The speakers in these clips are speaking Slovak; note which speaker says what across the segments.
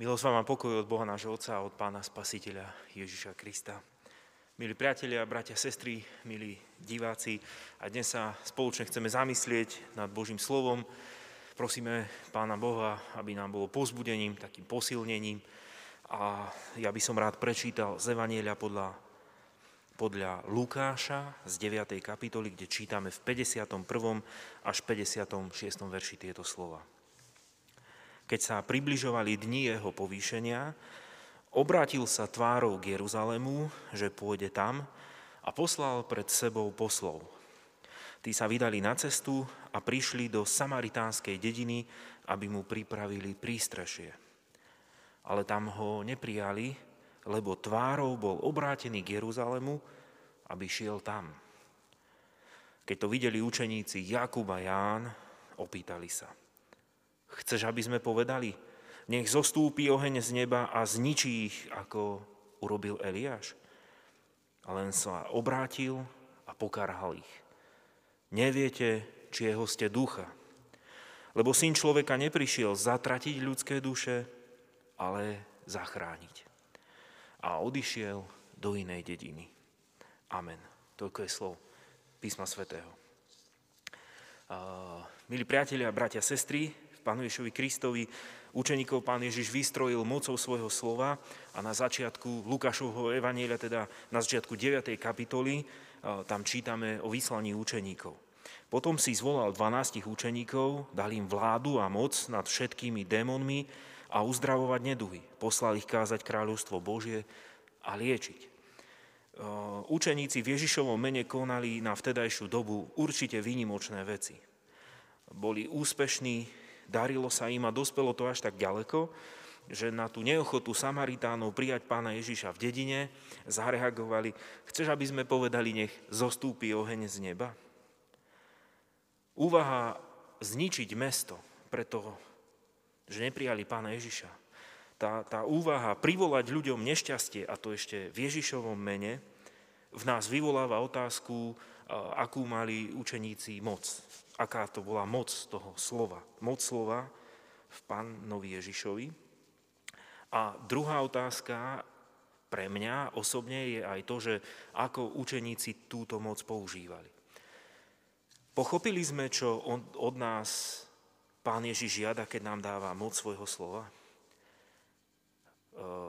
Speaker 1: Milosť vám a pokoj od Boha nášho Otca a od Pána Spasiteľa Ježiša Krista. Milí priatelia, bratia, sestry, milí diváci, a dnes sa spoločne chceme zamyslieť nad Božím slovom. Prosíme Pána Boha, aby nám bolo pozbudením, takým posilnením. A ja by som rád prečítal z Evanielia podľa, podľa Lukáša z 9. kapitoly, kde čítame v 51. až 56. verši tieto slova. Keď sa približovali dni jeho povýšenia, obrátil sa tvárou k Jeruzalému, že pôjde tam a poslal pred sebou poslov. Tí sa vydali na cestu a prišli do samaritánskej dediny, aby mu pripravili prístrešie. Ale tam ho neprijali, lebo tvárou bol obrátený k Jeruzalému, aby šiel tam. Keď to videli učeníci Jakub a Ján, opýtali sa – Chceš, aby sme povedali, nech zostúpi oheň z neba a zničí ich, ako urobil Eliáš? A len sa obrátil a pokarhal ich. Neviete, či jeho ste ducha. Lebo syn človeka neprišiel zatratiť ľudské duše, ale zachrániť. A odišiel do inej dediny. Amen. Toľko je slov písma svätého. Milí priatelia, bratia, sestry, Pánu Ježovi Kristovi učeníkov pán Ježiš vystrojil mocou svojho slova a na začiatku Lukášovho evanielia, teda na začiatku 9. kapitoly, tam čítame o vyslaní učeníkov. Potom si zvolal 12 učeníkov, dal im vládu a moc nad všetkými démonmi a uzdravovať neduhy. Poslal ich kázať kráľovstvo Božie a liečiť. Učeníci v Ježišovom mene konali na vtedajšiu dobu určite výnimočné veci. Boli úspešní, Darilo sa im a dospelo to až tak ďaleko, že na tú neochotu Samaritánov prijať pána Ježiša v dedine zareagovali, chceš, aby sme povedali, nech zostúpi oheň z neba? Úvaha zničiť mesto, preto, že neprijali pána Ježiša. Tá, tá úvaha privolať ľuďom nešťastie, a to ešte v Ježišovom mene, v nás vyvoláva otázku, akú mali učeníci moc aká to bola moc toho slova. Moc slova v pánovi Ježišovi. A druhá otázka pre mňa osobne je aj to, že ako učeníci túto moc používali. Pochopili sme, čo on, od nás pán Ježiš žiada, keď nám dáva moc svojho slova? E,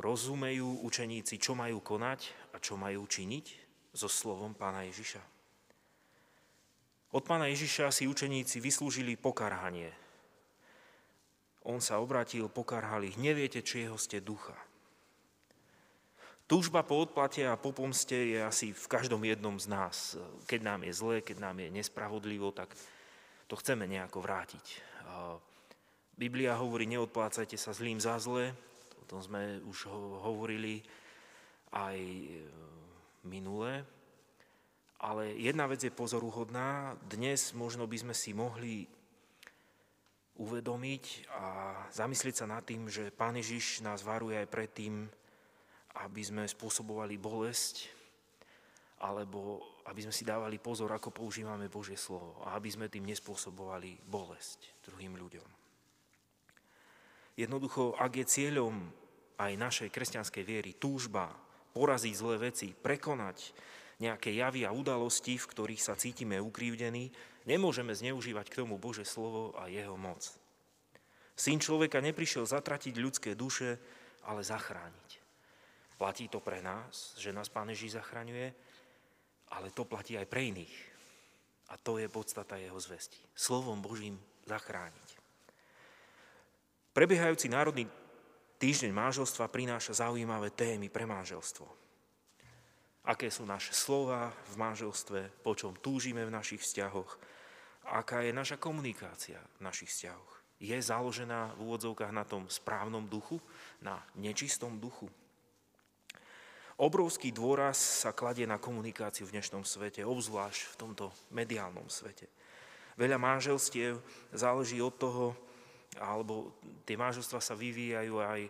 Speaker 1: rozumejú učeníci, čo majú konať a čo majú činiť so slovom pána Ježiša? Od pána Ježiša si učeníci vyslúžili pokarhanie. On sa obratil, pokarhal ich. Neviete, či jeho ste ducha. Túžba po odplate a po pomste je asi v každom jednom z nás. Keď nám je zlé, keď nám je nespravodlivo, tak to chceme nejako vrátiť. Biblia hovorí, neodplácajte sa zlým za zlé. O tom sme už hovorili aj e, minule. Ale jedna vec je pozoruhodná. Dnes možno by sme si mohli uvedomiť a zamyslieť sa nad tým, že Pán Ježiš nás varuje aj pred tým, aby sme spôsobovali bolesť, alebo aby sme si dávali pozor, ako používame Božie slovo a aby sme tým nespôsobovali bolesť druhým ľuďom. Jednoducho, ak je cieľom aj našej kresťanskej viery túžba poraziť zlé veci, prekonať nejaké javy a udalosti, v ktorých sa cítime ukrívdení, nemôžeme zneužívať k tomu Bože slovo a jeho moc. Syn človeka neprišiel zatratiť ľudské duše, ale zachrániť. Platí to pre nás, že nás Pán Ježíš zachraňuje, ale to platí aj pre iných. A to je podstata jeho zvesti. Slovom Božím zachrániť. Prebiehajúci národný týždeň manželstva prináša zaujímavé témy pre manželstvo aké sú naše slova v manželstve, po čom túžime v našich vzťahoch, aká je naša komunikácia v našich vzťahoch. Je založená v úvodzovkách na tom správnom duchu, na nečistom duchu. Obrovský dôraz sa kladie na komunikáciu v dnešnom svete, obzvlášť v tomto mediálnom svete. Veľa manželstiev záleží od toho, alebo tie manželstva sa vyvíjajú aj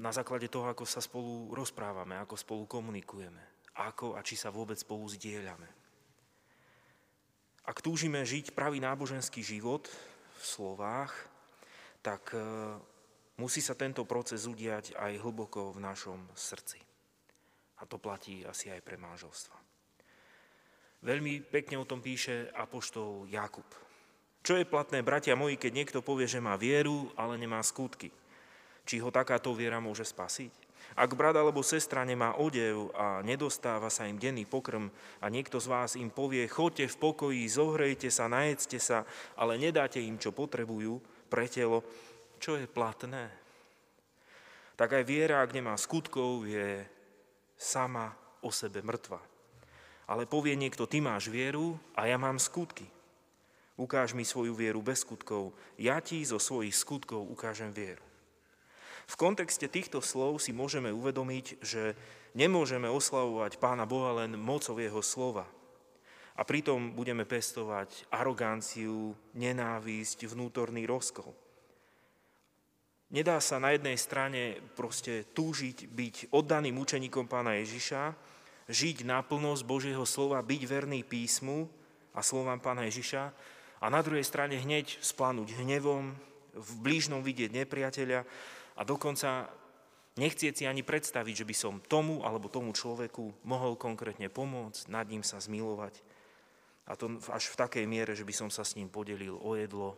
Speaker 1: na základe toho, ako sa spolu rozprávame, ako spolu komunikujeme, ako a či sa vôbec spolu zdieľame. Ak túžime žiť pravý náboženský život v slovách, tak e, musí sa tento proces udiať aj hlboko v našom srdci. A to platí asi aj pre manželstva. Veľmi pekne o tom píše apoštol Jakub. Čo je platné, bratia moji, keď niekto povie, že má vieru, ale nemá skutky? Či ho takáto viera môže spasiť? Ak brat alebo sestra nemá odev a nedostáva sa im denný pokrm a niekto z vás im povie, choďte v pokoji, zohrejte sa, najedzte sa, ale nedáte im, čo potrebujú pre telo, čo je platné? Tak aj viera, ak nemá skutkov, je sama o sebe mŕtva. Ale povie niekto, ty máš vieru a ja mám skutky. Ukáž mi svoju vieru bez skutkov, ja ti zo svojich skutkov ukážem vieru. V kontexte týchto slov si môžeme uvedomiť, že nemôžeme oslavovať Pána Boha len mocou Jeho slova. A pritom budeme pestovať aroganciu, nenávisť, vnútorný rozkol. Nedá sa na jednej strane proste túžiť byť oddaným učeníkom pána Ježiša, žiť naplno z Božieho slova, byť verný písmu a slovám pána Ježiša a na druhej strane hneď splanúť hnevom, v blížnom vidieť nepriateľa a dokonca nechcieť si ani predstaviť, že by som tomu alebo tomu človeku mohol konkrétne pomôcť, nad ním sa zmilovať. A to až v takej miere, že by som sa s ním podelil o jedlo,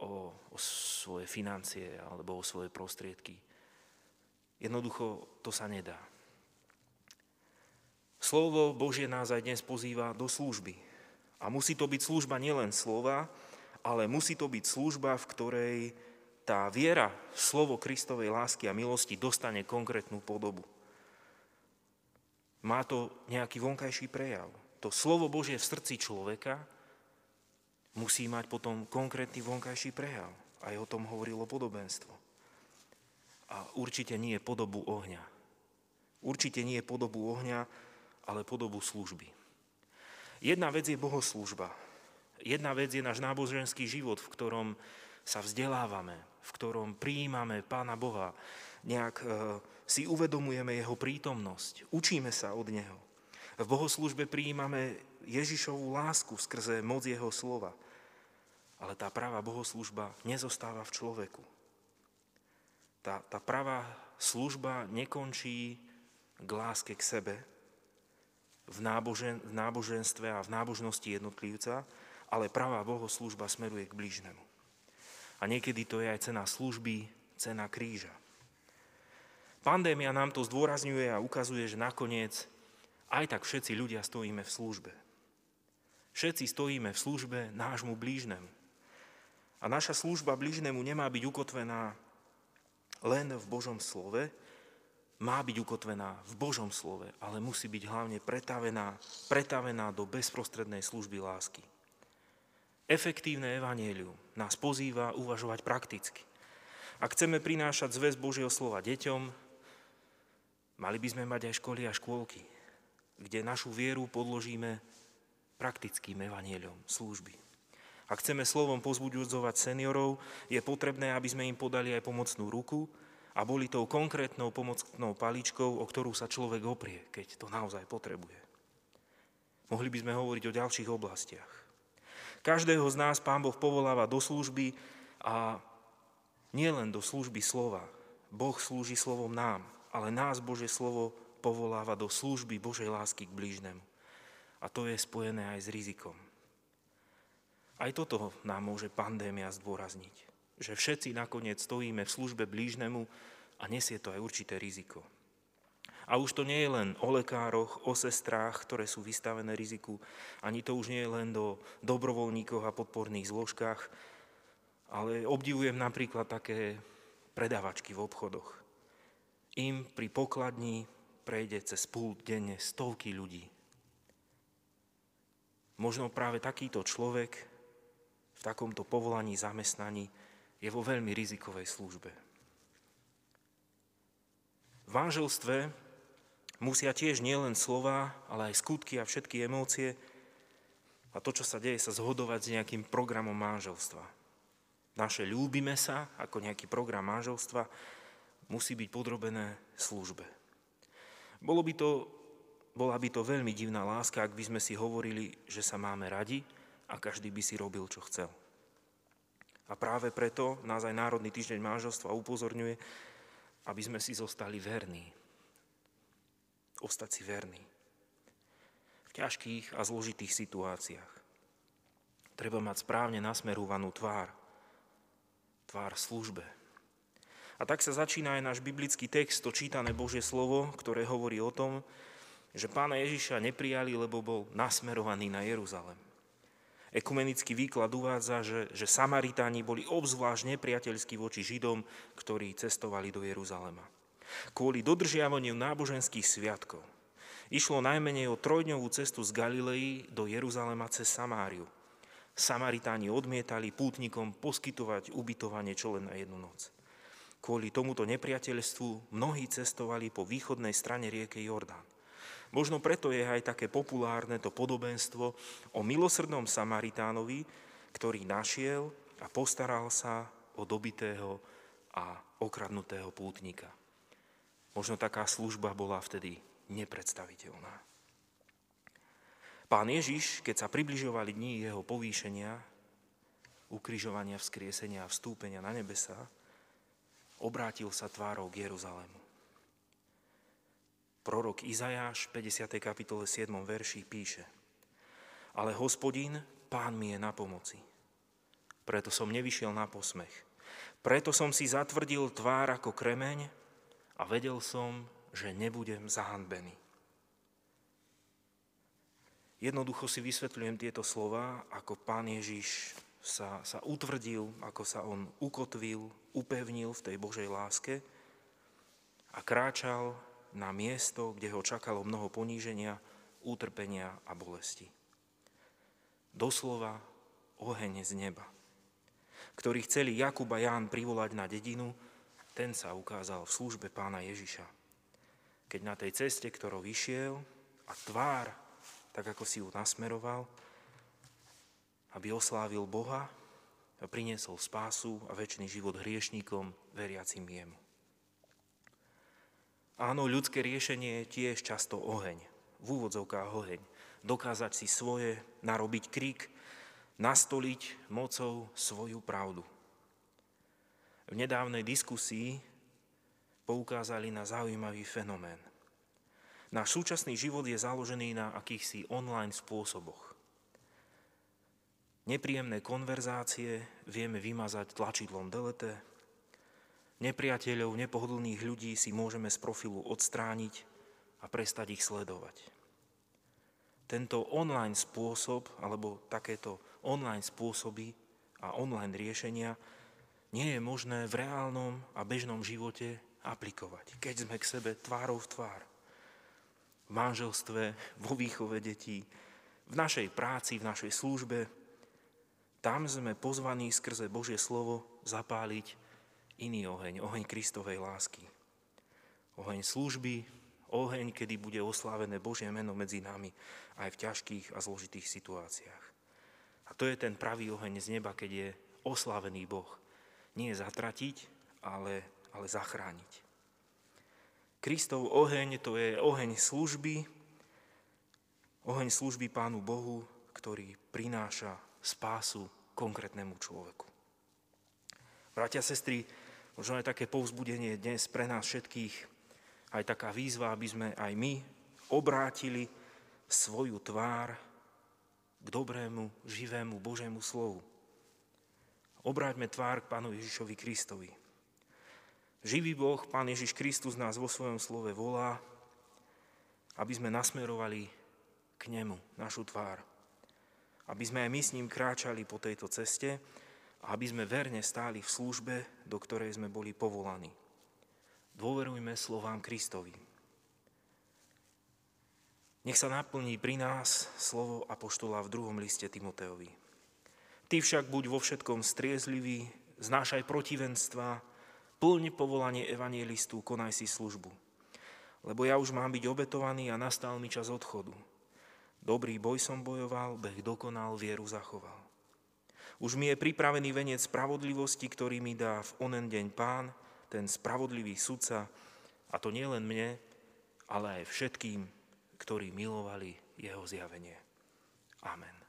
Speaker 1: o, o svoje financie alebo o svoje prostriedky. Jednoducho to sa nedá. Slovo Božie nás aj dnes pozýva do služby. A musí to byť služba nielen slova, ale musí to byť služba, v ktorej tá viera v slovo Kristovej lásky a milosti dostane konkrétnu podobu. Má to nejaký vonkajší prejav. To slovo Božie v srdci človeka musí mať potom konkrétny vonkajší prejav. Aj o tom hovorilo podobenstvo. A určite nie podobu ohňa. Určite nie je podobu ohňa, ale podobu služby. Jedna vec je bohoslužba. Jedna vec je náš náboženský život, v ktorom sa vzdelávame, v ktorom prijímame Pána Boha, nejak e, si uvedomujeme Jeho prítomnosť, učíme sa od Neho. V bohoslužbe prijímame Ježišovú lásku skrze moc Jeho slova. Ale tá pravá bohoslužba nezostáva v človeku. Tá, tá pravá služba nekončí k láske k sebe, v, nábožen, v náboženstve a v nábožnosti jednotlivca, ale pravá bohoslužba smeruje k blížnemu. A niekedy to je aj cena služby, cena kríža. Pandémia nám to zdôrazňuje a ukazuje, že nakoniec aj tak všetci ľudia stojíme v službe. Všetci stojíme v službe nášmu blížnemu. A naša služba blížnemu nemá byť ukotvená len v Božom slove, má byť ukotvená v Božom slove, ale musí byť hlavne pretavená, pretavená do bezprostrednej služby lásky. Efektívne evanielium nás pozýva uvažovať prakticky. Ak chceme prinášať zväz Božieho slova deťom, mali by sme mať aj školy a škôlky, kde našu vieru podložíme praktickým evanieliom služby. Ak chceme slovom pozbudzovať seniorov, je potrebné, aby sme im podali aj pomocnú ruku a boli tou konkrétnou pomocnou paličkou, o ktorú sa človek oprie, keď to naozaj potrebuje. Mohli by sme hovoriť o ďalších oblastiach. Každého z nás Pán Boh povoláva do služby a nielen do služby slova. Boh slúži slovom nám, ale nás Bože slovo povoláva do služby Božej lásky k blížnemu. A to je spojené aj s rizikom. Aj toto nám môže pandémia zdôrazniť, že všetci nakoniec stojíme v službe blížnemu a nesie to aj určité riziko. A už to nie je len o lekároch, o sestrách, ktoré sú vystavené riziku, ani to už nie je len do dobrovoľníkoch a podporných zložkách, ale obdivujem napríklad také predávačky v obchodoch. Im pri pokladni prejde cez pult denne stovky ľudí. Možno práve takýto človek v takomto povolaní, zamestnaní je vo veľmi rizikovej službe. V manželstve musia tiež nielen slova, ale aj skutky a všetky emócie a to, čo sa deje, sa zhodovať s nejakým programom manželstva. Naše ľúbime sa ako nejaký program manželstva musí byť podrobené službe. Bolo by to, bola by to veľmi divná láska, ak by sme si hovorili, že sa máme radi a každý by si robil, čo chcel. A práve preto nás aj Národný týždeň manželstva upozorňuje, aby sme si zostali verní. Ostať si verní. V ťažkých a zložitých situáciách. Treba mať správne nasmerovanú tvár. Tvár službe. A tak sa začína aj náš biblický text, to čítané Božie slovo, ktoré hovorí o tom, že pána Ježiša neprijali, lebo bol nasmerovaný na Jeruzalem. Ekumenický výklad uvádza, že, že Samaritáni boli obzvlášť nepriateľskí voči Židom, ktorí cestovali do Jeruzalema. Kvôli dodržiavaniu náboženských sviatkov išlo najmenej o trojdňovú cestu z Galilei do Jeruzalema cez Samáriu. Samaritáni odmietali pútnikom poskytovať ubytovanie čo len na jednu noc. Kvôli tomuto nepriateľstvu mnohí cestovali po východnej strane rieke Jordán. Možno preto je aj také populárne to podobenstvo o milosrdnom Samaritánovi, ktorý našiel a postaral sa o dobitého a okradnutého pútnika. Možno taká služba bola vtedy nepredstaviteľná. Pán Ježiš, keď sa približovali dní jeho povýšenia, ukrižovania, vzkriesenia a vstúpenia na nebesa, obrátil sa tvárou k Jeruzalému. Prorok Izajáš v 50. kapitole 7. verši píše Ale hospodín, pán mi je na pomoci. Preto som nevyšiel na posmech. Preto som si zatvrdil tvár ako kremeň a vedel som, že nebudem zahanbený. Jednoducho si vysvetľujem tieto slova, ako pán Ježiš sa, sa utvrdil, ako sa on ukotvil, upevnil v tej Božej láske a kráčal na miesto, kde ho čakalo mnoho poníženia, utrpenia a bolesti. Doslova oheň z neba, ktorý chceli Jakub a Ján privolať na dedinu, ten sa ukázal v službe pána Ježiša. Keď na tej ceste, ktorou vyšiel a tvár, tak ako si ju nasmeroval, aby oslávil Boha a priniesol spásu a väčší život hriešníkom veriacim jemu. Áno, ľudské riešenie je tiež často oheň, v úvodzovkách oheň. Dokázať si svoje, narobiť krík, nastoliť mocou svoju pravdu. V nedávnej diskusii poukázali na zaujímavý fenomén. Náš súčasný život je založený na akýchsi online spôsoboch. Nepríjemné konverzácie vieme vymazať tlačidlom delete, Nepriateľov, nepohodlných ľudí si môžeme z profilu odstrániť a prestať ich sledovať. Tento online spôsob, alebo takéto online spôsoby a online riešenia nie je možné v reálnom a bežnom živote aplikovať, keď sme k sebe tvárou v tvár. V manželstve, vo výchove detí, v našej práci, v našej službe. Tam sme pozvaní skrze Božie slovo zapáliť iný oheň, oheň Kristovej lásky. Oheň služby, oheň, kedy bude oslávené Božie meno medzi nami aj v ťažkých a zložitých situáciách. A to je ten pravý oheň z neba, keď je oslávený Boh. Nie zatratiť, ale, ale zachrániť. Kristov oheň to je oheň služby, oheň služby Pánu Bohu, ktorý prináša spásu konkrétnemu človeku. Bratia sestry, Možno aj také povzbudenie dnes pre nás všetkých, aj taká výzva, aby sme aj my obrátili svoju tvár k dobrému, živému Božému slovu. Obráťme tvár k Pánu Ježišovi Kristovi. Živý Boh, Pán Ježiš Kristus nás vo svojom slove volá, aby sme nasmerovali k Nemu našu tvár. Aby sme aj my s ním kráčali po tejto ceste, a aby sme verne stáli v službe, do ktorej sme boli povolaní. Dôverujme slovám Kristovi. Nech sa naplní pri nás slovo Apoštola v druhom liste Timoteovi. Ty však buď vo všetkom striezlivý, znášaj protivenstva, plň povolanie evangelistu, konaj si službu. Lebo ja už mám byť obetovaný a nastal mi čas odchodu. Dobrý boj som bojoval, beh dokonal, vieru zachoval. Už mi je pripravený venec spravodlivosti, ktorý mi dá v onen deň pán, ten spravodlivý sudca, a to nie len mne, ale aj všetkým, ktorí milovali jeho zjavenie. Amen.